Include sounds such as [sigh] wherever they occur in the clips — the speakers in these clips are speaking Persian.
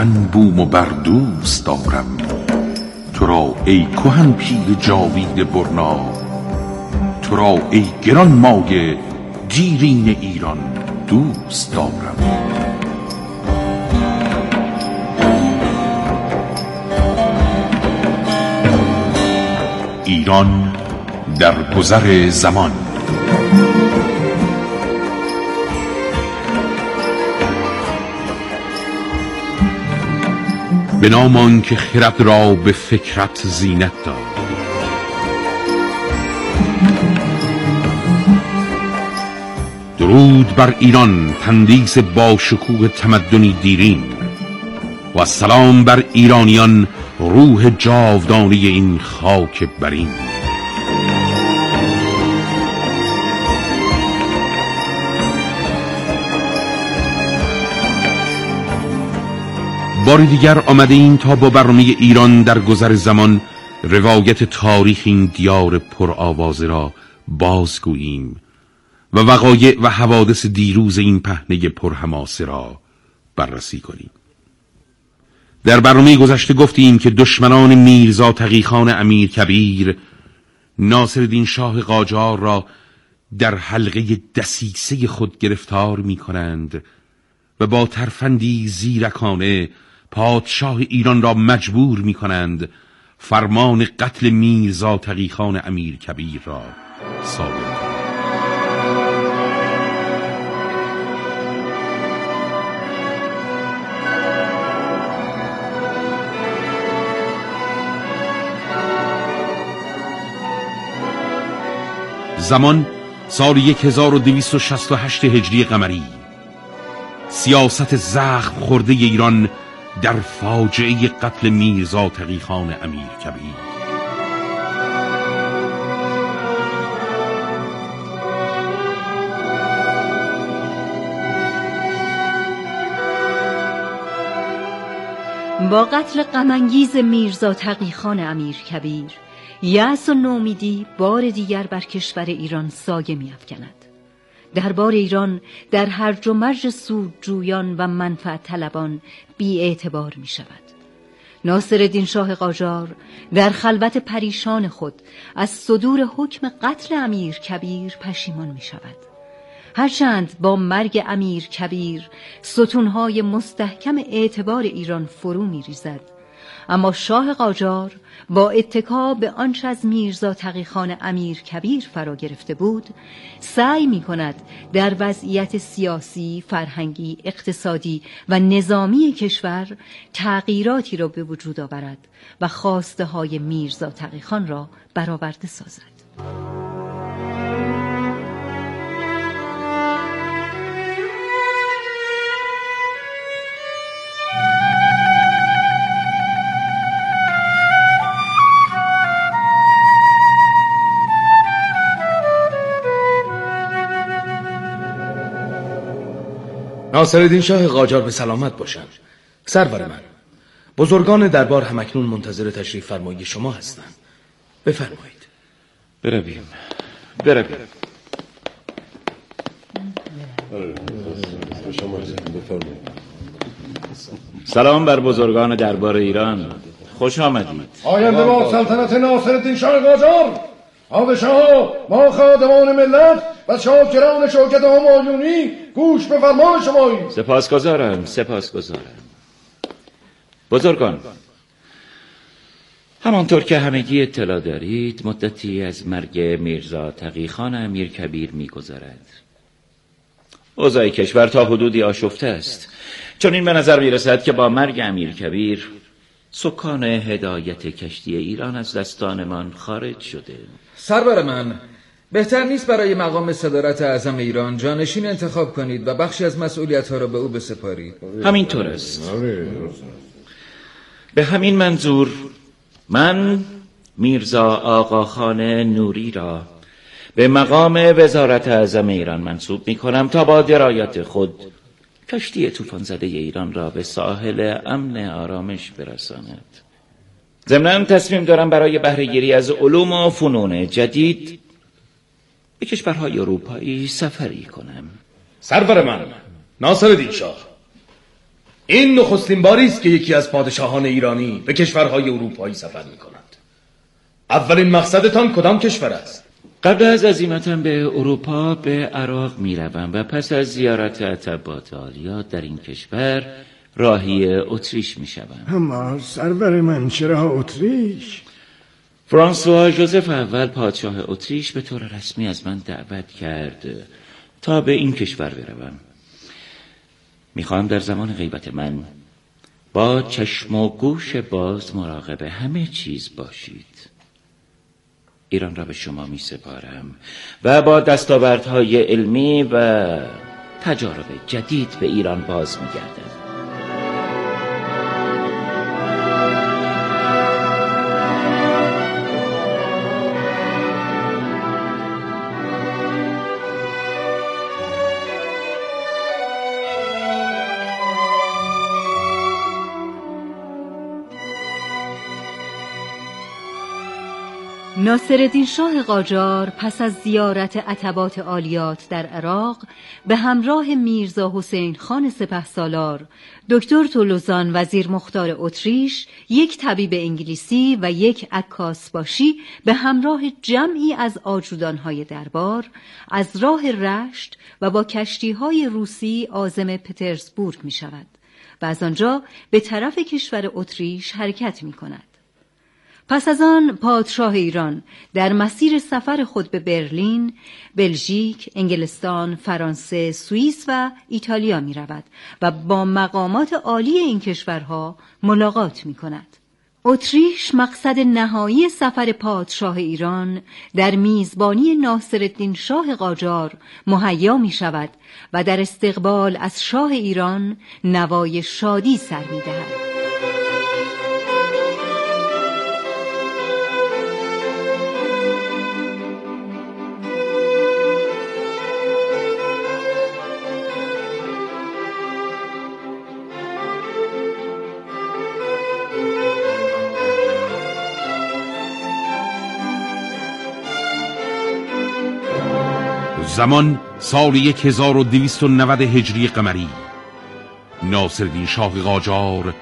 کهن بوم و بر دوست دارم تو را ای کهن پیر جاوید برنا تو را ای گران مایه دیرین ایران دوست دارم ایران در گذر زمان به نام که خرد را به فکرت زینت داد. درود بر ایران تندیس با شکوه تمدنی دیرین و سلام بر ایرانیان روح جاودانی این خاک برین. بار دیگر آمده این تا با برنامه ایران در گذر زمان روایت تاریخ این دیار پرآوازه را بازگوییم و وقایع و حوادث دیروز این پهنه پرحماسه را بررسی کنیم. در برنامه گذشته گفتیم که دشمنان میرزا تقیخان امیر کبیر ناصر شاه قاجار را در حلقه دسیسه خود گرفتار می کنند و با ترفندی زیرکانه پادشاه ایران را مجبور می کنند فرمان قتل میرزا تقیخان امیر کبیر را صادر کنند. زمان سال 1268 هجری قمری. سیاست زخم خورده ایران در فاجعه قتل میرزا تقیخان امیر کبیر. با قتل غمانگیز میرزا تقیخان امیر کبیر یأس و نومیدی بار دیگر بر کشور ایران سایه میافکند. دربار ایران در هرج و مرج سودجویان و منفعت طلبان بی اعتبار می شود. ناصر شاه قاجار در خلوت پریشان خود از صدور حکم قتل امیر کبیر پشیمان می شود. هرچند با مرگ امیر کبیر ستونهای مستحکم اعتبار ایران فرو می ریزد اما شاه قاجار با اتکا به آنچه از میرزا تقیخان امیر کبیر فرا گرفته بود سعی می کند در وضعیت سیاسی، فرهنگی، اقتصادی و نظامی کشور تغییراتی را به وجود آورد و خواسته های میرزا تقیخان را برآورده سازد. ناصرالدین شاه قاجار به سلامت باشند. سرور من بزرگان دربار همکنون منتظر تشریف فرمایی شما هستند. بفرمایید. برویم. برویم. سلام بر بزرگان دربار ایران. خوش آمدید. آینده با سلطنت ناصرالدین شاه قاجار. پادشاه ما خادمان ملت. و شاکران شوکت همایونی گوش به فرمان شماییم سپاسگزارم سپاسگزارم. بزرگان همانطور که همگی اطلاع دارید مدتی از مرگ میرزا تقیخان امیر کبیر میگذرد. اوضاع کشور تا حدودی آشفته است. چون این به نظر می‌رسد که با مرگ امیر کبیر سکان هدایت کشتی ایران از دستانمان خارج شده. سربر من بهتر نیست برای مقام صدارت اعظم ایران جانشین انتخاب کنید و بخشی از مسئولیت ها را به او بسپارید. همینطور است. به همین منظور من میرزا آقاخان نوری را به مقام وزارت اعظم ایران منصوب می کنم تا با درایت خود کشتی طوفان زده ایران را به ساحل امن آرامش برساند. ضمنا تصمیم دارم برای بهرهگیری از علوم و فنون جدید به کشورهای اروپایی سفری کنم. سرور من ناصر شاه. این نخستین باری است که یکی از پادشاهان ایرانی به کشورهای اروپایی سفر می کند اولین مقصدتان کدام کشور است؟ قبل از عزیمتم به اروپا به عراق می روم و پس از زیارت عتبات عالیات در این کشور راهی اتریش می شوم اما سرور من چرا اتریش؟ فرانسوا جوزف اول پادشاه اتریش به طور رسمی از من دعوت کرد تا به این کشور بروم. می‌خواهم در زمان غیبت من با چشم و گوش باز مراقب همه چیز باشید. ایران را به شما می سپارم و با دستاوردهای علمی و تجارب جدید به ایران باز می گردم ناصرالدین شاه قاجار پس از زیارت عتبات عالیات در عراق به همراه میرزا حسین خان سپه سالار، دکتر تولوزان وزیر مختار اتریش، یک طبیب انگلیسی و یک عکاس باشی به همراه جمعی از آجودانهای دربار از راه رشت و با کشتیهای روسی آزم پترزبورگ می شود و از آنجا به طرف کشور اتریش حرکت می کند. پس از آن پادشاه ایران در مسیر سفر خود به برلین، بلژیک، انگلستان، فرانسه، سوئیس و ایتالیا می رود و با مقامات عالی این کشورها ملاقات می کند. اتریش مقصد نهایی سفر پادشاه ایران در میزبانی ناصرالدین شاه قاجار مهیا می شود و در استقبال از شاه ایران نوای شادی سر می دهد. زمان سال 1290 هجری قمری. ناصرالدین شاه قاجار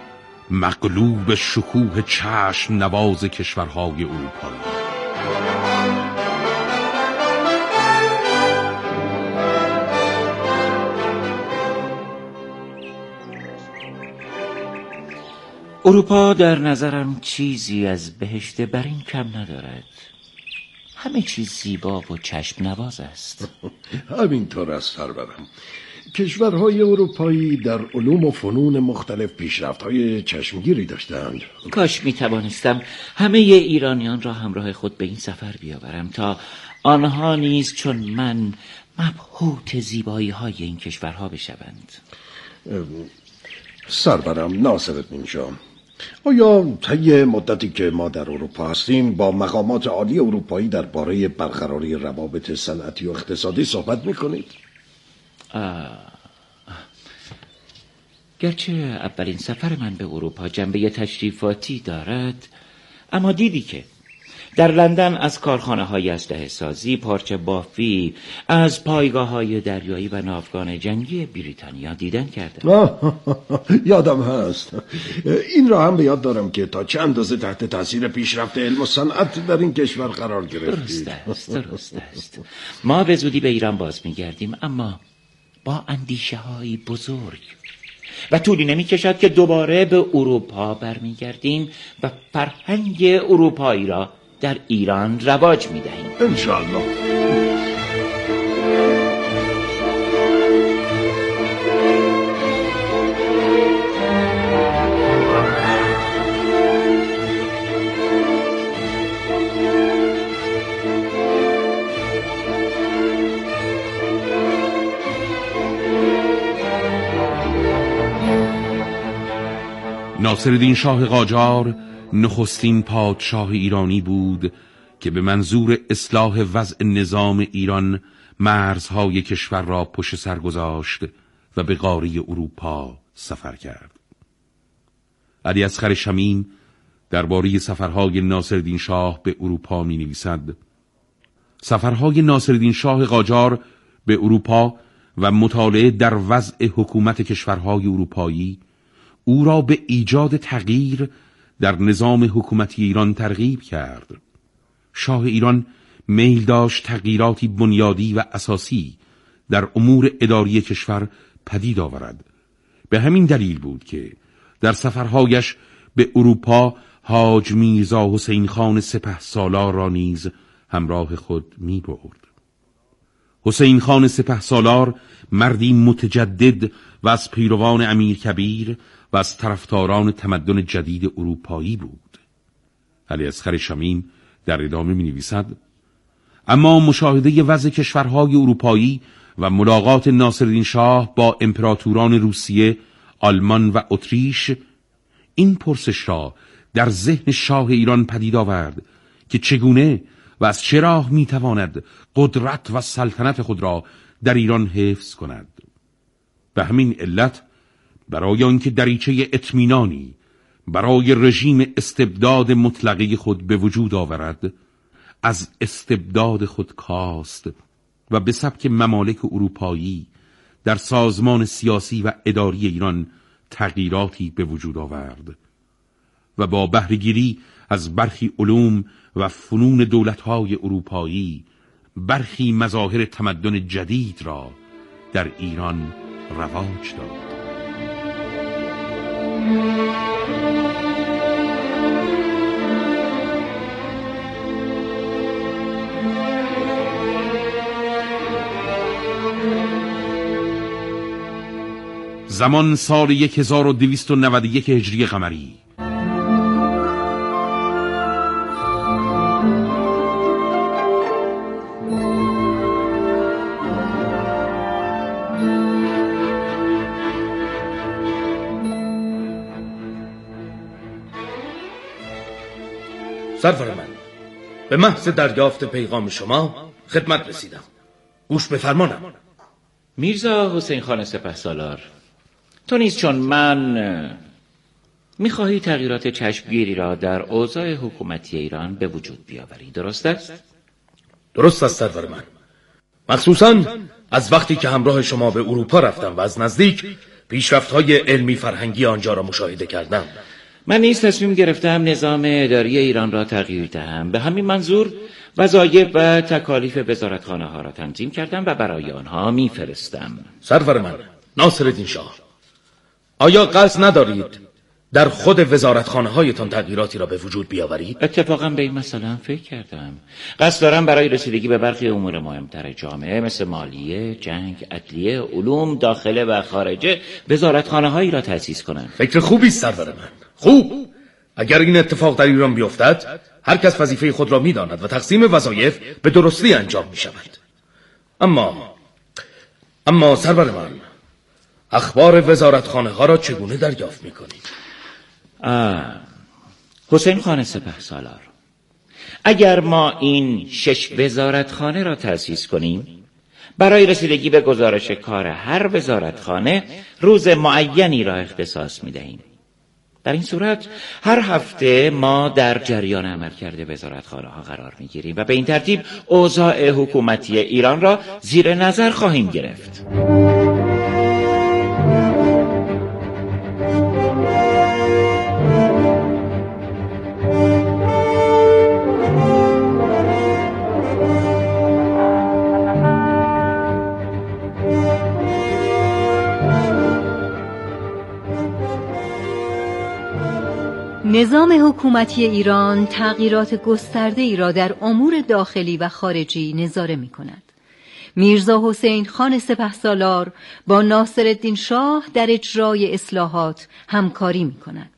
مغلوب شکوه چشم نواز کشورهای اروپایی اروپا در نظرم چیزی از بهشت برین کم ندارد. همه چیز زیبا و چشم نواز است. [laughs] همینطور است سرورم. کشورهای اروپایی در علوم و فنون مختلف پیشرفت های چشمگیری داشتند. کاش می توانستم همه ایرانیان را همراه خود به این سفر بیاورم تا آنها نیز چون من مبهوت زیبایی های این کشورها بشوند. سرورم ناصرت شام آیا طی مدتی که ما در اروپا هستیم با مقامات عالی اروپایی درباره برقراری روابط صنعتی و اقتصادی صحبت می‌کنید؟ گرچه اولین سفر من به اروپا جنبه تشریفاتی دارد اما دیدی که در لندن از کارخانه های اسلحه سازی پارچه بافی از پایگاه های دریایی و ناوگان جنگی بریتانیا دیدن کرده. [laughs] یادم هست. این را هم به یاد دارم که تا چند اندازه تحت تاثیر پیشرفت علم و صنعت در این کشور قرار گرفتید؟ درست است درست است. ما به زودی به ایران باز میگردیم اما با اندیشه های بزرگ. و طولی نمی کشد که دوباره به اروپا برمیگردیم و فرهنگ اروپایی را در ایران رواج می دهیم انشاءالله. ناصرالدین شاه قاجار نخستین پادشاه ایرانی بود که به منظور اصلاح وضع نظام ایران مرزهای کشور را پشت سر گذاشت و به قاره اروپا سفر کرد. علی اصغر شمیم درباره سفرهای ناصرالدین شاه به اروپا می نویسد سفرهای ناصرالدین شاه قاجار به اروپا و مطالعه در وضع حکومت کشورهای اروپایی او را به ایجاد تغییر در نظام حکومتی ایران ترغیب کرد شاه ایران میل داشت تغییراتی بنیادی و اساسی در امور اداری کشور پدید آورد به همین دلیل بود که در سفرهایش به اروپا حاج میرزا حسین خان سپه سالار را نیز همراه خود می برد. حسین خان سپه سالار مردی متجدد و از پیروان امیر کبیر و از طرفداران تمدن جدید اروپایی بود. علی اسخر شمیم در ادامه می نویسد اما مشاهده وضع کشورهای اروپایی و ملاقات ناصرالدین شاه با امپراتوران روسیه، آلمان و اتریش این پرسش را در ذهن شاه ایران پدید آورد که چگونه و از چه راه می‌تواند قدرت و سلطنت خود را در ایران حفظ کند به همین علت برای آنکه دریچه اطمینانی برای رژیم استبداد مطلقه خود به وجود آورد از استبداد خود کاست و به سبک ممالک اروپایی در سازمان سیاسی و اداری ایران تغییراتی به وجود آورد و با بهرهگیری از برخی علوم و فنون دولتهای اروپایی برخی مظاهر تمدن جدید را در ایران رواج داد. زمان سال 1291 هجری قمری. سرور من. به محض دریافت پیغام شما خدمت رسیدم. گوش بفرمانم میرزا حسین خان سپه سالار تو نیز چون من می‌خواهی تغییرات چشمگیری را در اوضاع حکومتی ایران به وجود بیاوری درست است؟ درست است سرور من. مخصوصا از وقتی که همراه شما به اروپا رفتم و از نزدیک پیشرفت های علمی فرهنگی آنجا را مشاهده کردم. من نیز تصمیم گرفتم نظام اداری ایران را تغییر دهم. به همین منظور وظایف و تکالیف وزارتخانه ها را تنظیم کردم و برای آنها میفرستم. سرور من ناصر شاه آیا قصد ندارید در خود وزارتخانه هایتان تغییراتی را به وجود بیاورید؟ اتفاقا به این مسئله فکر کردم. قصد دارم برای رسیدگی به برخی امور مهمتر جامعه مثل مالیه، جنگ، عدلیه، علوم، داخله و خارجه وزارتخانه هایی را تأسیس کنم. فکر خوبی سرور من خوب. اگر این اتفاق در ایران بیفتد هر کس وظیفه خود را می‌داند و تقسیم وظایف به درستی انجام می شود اما اما سرور من اخبار وزارتخانه ها را چگونه دریافت می کنید؟ حسین خانه سپه سالار. اگر ما این شش وزارتخانه را تأسیس کنیم برای رسیدگی به گزارش کار هر وزارتخانه روز معینی را اختصاص می دهیم در این صورت هر هفته ما در جریان عمل کرده وزارتخانه ها قرار می گیریم و به این ترتیب اوضاع حکومتی ایران را زیر نظر خواهیم گرفت. نظام حکومتی ایران تغییرات گسترده ای را در امور داخلی و خارجی نظاره می کند. میرزا حسین خان سپه سالار با ناصر شاه در اجرای اصلاحات همکاری می کند.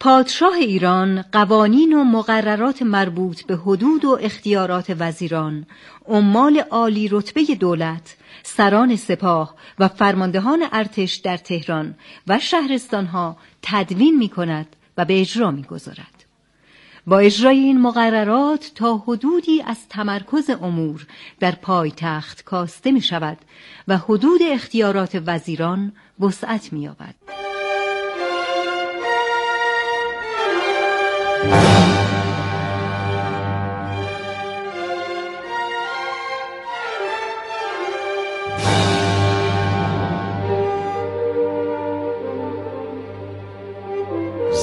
پادشاه ایران قوانین و مقررات مربوط به حدود و اختیارات وزیران، عمال عالی رتبه دولت، سران سپاه و فرماندهان ارتش در تهران و شهرستانها تدوین می کند و به اجرا می‌گذارد با اجرای این مقررات تا حدودی از تمرکز امور در پایتخت کاسته می شود و حدود اختیارات وزیران وسعت می یابد.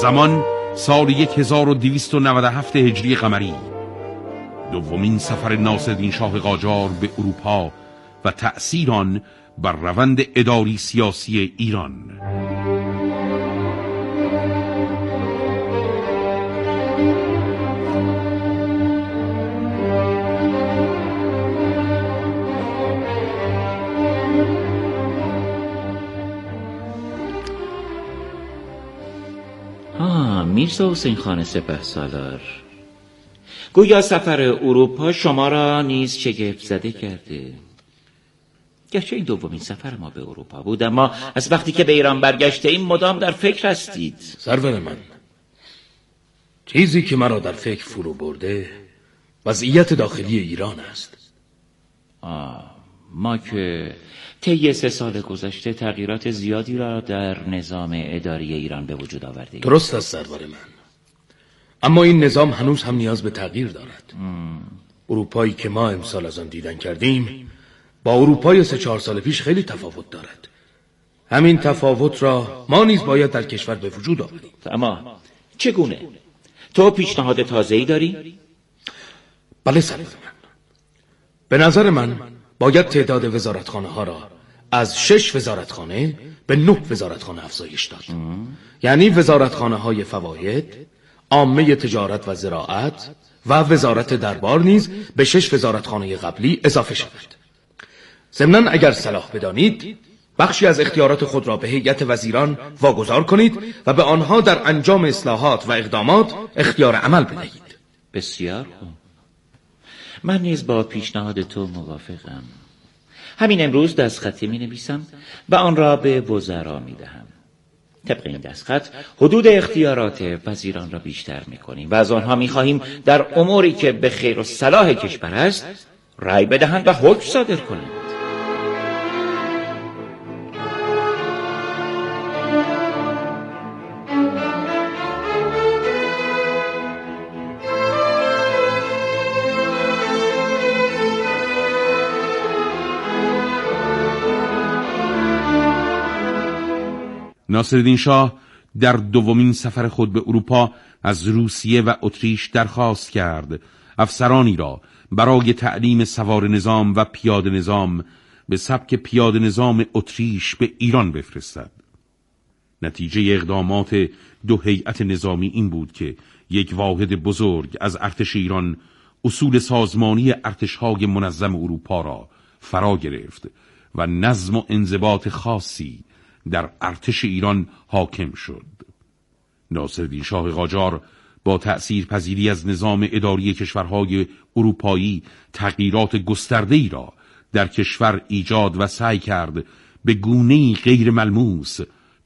زمان سال 1297 هجری قمری. دومین سفر ناصرالدین شاه قاجار به اروپا و تأثیر آن بر روند اداری سیاسی ایران. میرزا حسین خان سپه سالار. گویا سفر اروپا شما را نیز شگفت زده کرده. گرچه این دومین سفر ما به اروپا بود اما از وقتی که به ایران برگشته این مدام در فکر هستید. سرور من چیزی که مرا در فکر فرو برده وضعیت داخلی ایران است. آه. ما که طی سه سال گذشته تغییرات زیادی را در نظام اداری ایران به وجود آورده درست است سرور من. اما این نظام هنوز هم نیاز به تغییر دارد. اروپایی که ما امسال از آن دیدن کردیم با اروپای سه چهار سال پیش خیلی تفاوت دارد. همین تفاوت را ما نیز باید در کشور به وجود آوریم. اما چگونه؟ تو پیشنهاد تازه‌ای داری؟ بله سرور من. به نظر من باید تعداد وزارتخانه ها را از شش وزارتخانه به نه وزارتخانه افزایش داد. یعنی وزارتخانه های فواید عامه تجارت و زراعت و وزارت دربار نیز به شش وزارتخانه قبلی اضافه شود. ضمنا اگر صلاح بدانید بخشی از اختیارات خود را به هیئت وزیران واگذار کنید و به آنها در انجام اصلاحات و اقدامات اختیار عمل بدهید. بسیار خوب. من نیز با پیشنهاد تو موافقم. همین امروز دستخطی می نویسم و آن را به وزرا می دهم. طبق این دستخط حدود اختیارات وزیران را بیشتر می کنیم و از آنها می خواهیم در اموری که به خیر و صلاح کشور است رأی بدهند و حکم صادر کنند. ناصرالدین شاه در دومین سفر خود به اروپا از روسیه و اتریش درخواست کرد. افسرانی را برای تعلیم سوار نظام و پیاده نظام به سبک پیاده نظام اتریش به ایران بفرستد. نتیجه اقدامات دو هیئت نظامی این بود که یک واحد بزرگ از ارتش ایران اصول سازمانی ارتشهای منظم اروپا را فرا گرفت و نظم و انضباط خاصی در ارتش ایران حاکم شد. ناصرالدین شاه قاجار با تأثیر پذیری از نظام اداری کشورهای اروپایی تغییرات گسترده ای را در کشور ایجاد و سعی کرد به گونه غیر ملموس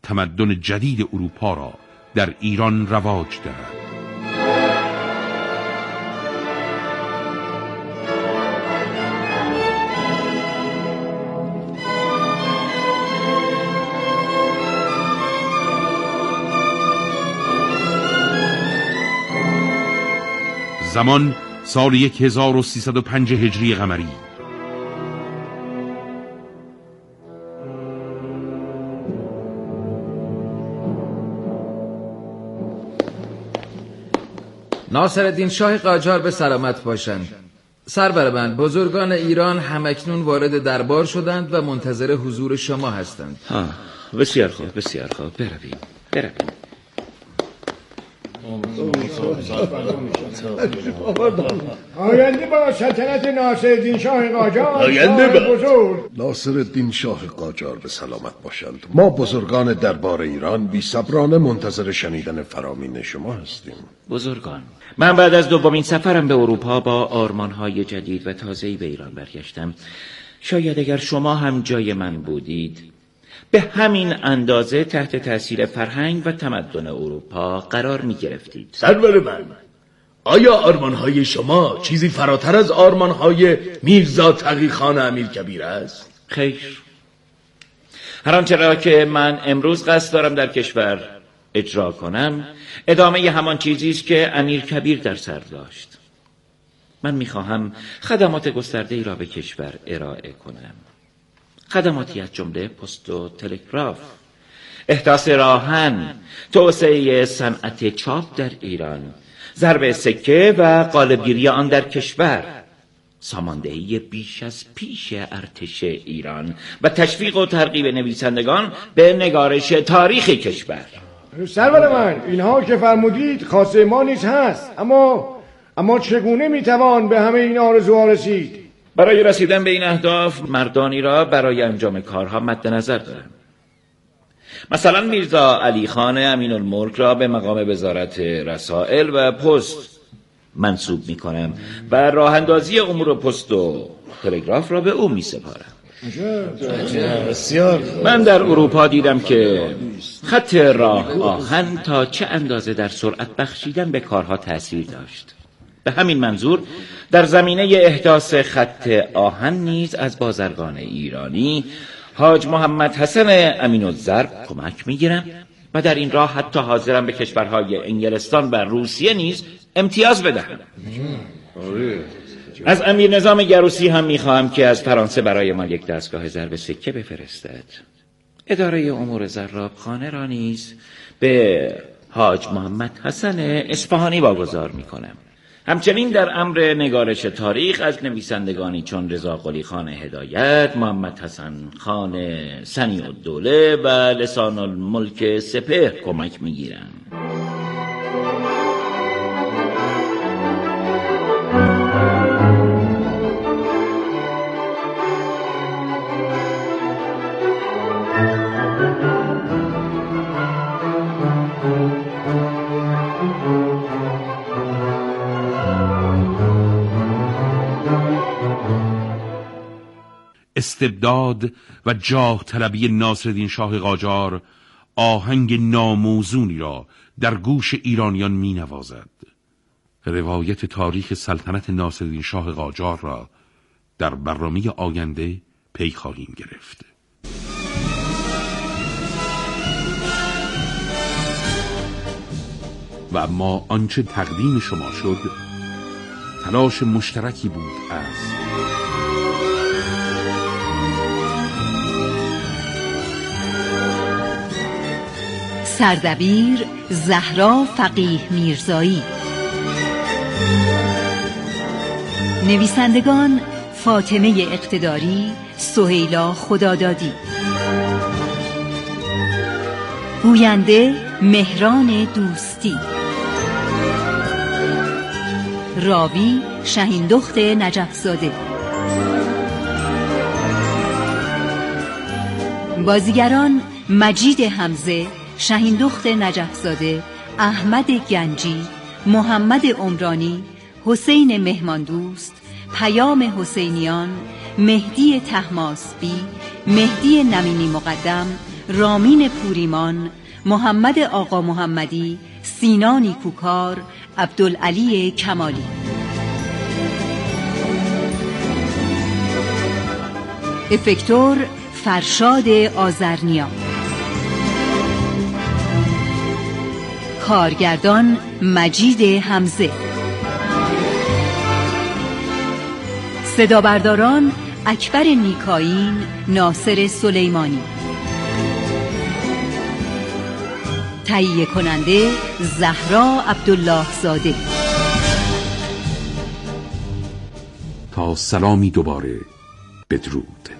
تمدن جدید اروپا را در ایران رواج دهد. زمان سال 1305 هجری قمری. ناصر الدین شاه قاجار به سلامت باشند. سرور من بزرگان ایران همکنون وارد دربار شدند و منتظر حضور شما هستند. ها بسیار خوب بسیار خوب. برویم برویم. آینده با سلطنت ناصر شاه قاجار آینده با بزرگ. ناصر شاه قاجار به سلامت باشند. ما بزرگان دربار ایران بی صبرانه منتظر شنیدن فرامین شما هستیم. بزرگان من بعد از دومین سفرم به اروپا با آرمانهای جدید و تازه‌ای به ایران برگشتم. شاید اگر شما هم جای من بودید به همین اندازه تحت تاثیر فرهنگ و تمدن اروپا قرار می گرفتید. سرور من آیا آرمانهای شما چیزی فراتر از آرمانهای میرزا تقیخان امیر کبیر است؟ خیر. هر آنچه را که من امروز قصد دارم در کشور اجرا کنم ادامه همان چیزی است که امیر کبیر در سر داشت. من می‌خواهم خدمات گسترده ای را به کشور ارائه کنم. خدماتی از جمله پست و تلگراف. احداث راهن توسعه صنعت چاپ در ایران ضرب سکه و قالبگیری آن در کشور ساماندهی بیش از پیش ارتش ایران و تشویق و ترغیب نویسندگان به نگارش تاریخ کشور. سرور من اینها که فرمودید خاصه ما نیز هست اما اما چگونه می‌توان به همه این آرزوها رسید؟ برای رسیدن به این اهداف مردانی را برای انجام کارها مد نظر دارم مثلا میرزا علی خان امین الملک را به مقام وزارت رسائل و پست منصوب می کنم و راه اندازی امور پست و تلگراف را به او می سپارم من در اروپا دیدم که خط راه آهن تا چه اندازه در سرعت بخشیدن به کارها تاثیر داشت. به همین منظور در زمینه احداث خط آهن نیز از بازرگان ایرانی حاج محمد حسن امین الزرب کمک می‌گیرم و در این راه حتی حاضرم به کشورهای انگلستان و روسیه نیز امتیاز بدهم. از امیر نظام گروسی هم می‌خواهم که از فرانسه برای ما یک دستگاه ضرب سکه بفرستد. اداره امور زراب خانه را نیز به حاج محمد حسن اصفهانی واگذار می‌کنم. همچنین در امر نگارش تاریخ از نویسندگانی چون رضا قلی خان هدایت، محمد حسن خان سنی الدوله و لسان الملک سپهر کمک می‌گیرم. استبداد و جاه طلبی ناصرالدین شاه قاجار آهنگ ناموزونی را در گوش ایرانیان می نوازد. روایت تاریخ سلطنت ناصرالدین شاه قاجار را در برنامه آینده پی خواهیم گرفت. و ما آنچه تقدیم شما شد تلاش مشترکی بود از سردبیر زهرا فقیه میرزایی. نویسندگان فاطمه اقتداری سهیلا خدادادی. گوینده مهران دوستی. راوی شهیندخت نجفزاده. بازیگران مجید حمزه شهیندخت نجفزاده احمد گنجی محمد عمرانی حسین مهماندوست پیام حسینیان مهدی تحماسبی مهدی نمینی مقدم رامین پوریمان محمد آقا محمدی سینانی کوکار عبدالعلی کمالی. افکتور فرشاد آزرنیا کارگردان مجید حمزه. صدا برداران اکبر نیکاین ناصر سلیمانی. تهیه کننده زهرا عبدالله زاده تا سلامی دوباره بدرود.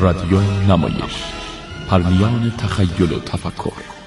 رادیو نمایش. پرمیان تخیل و تفکر.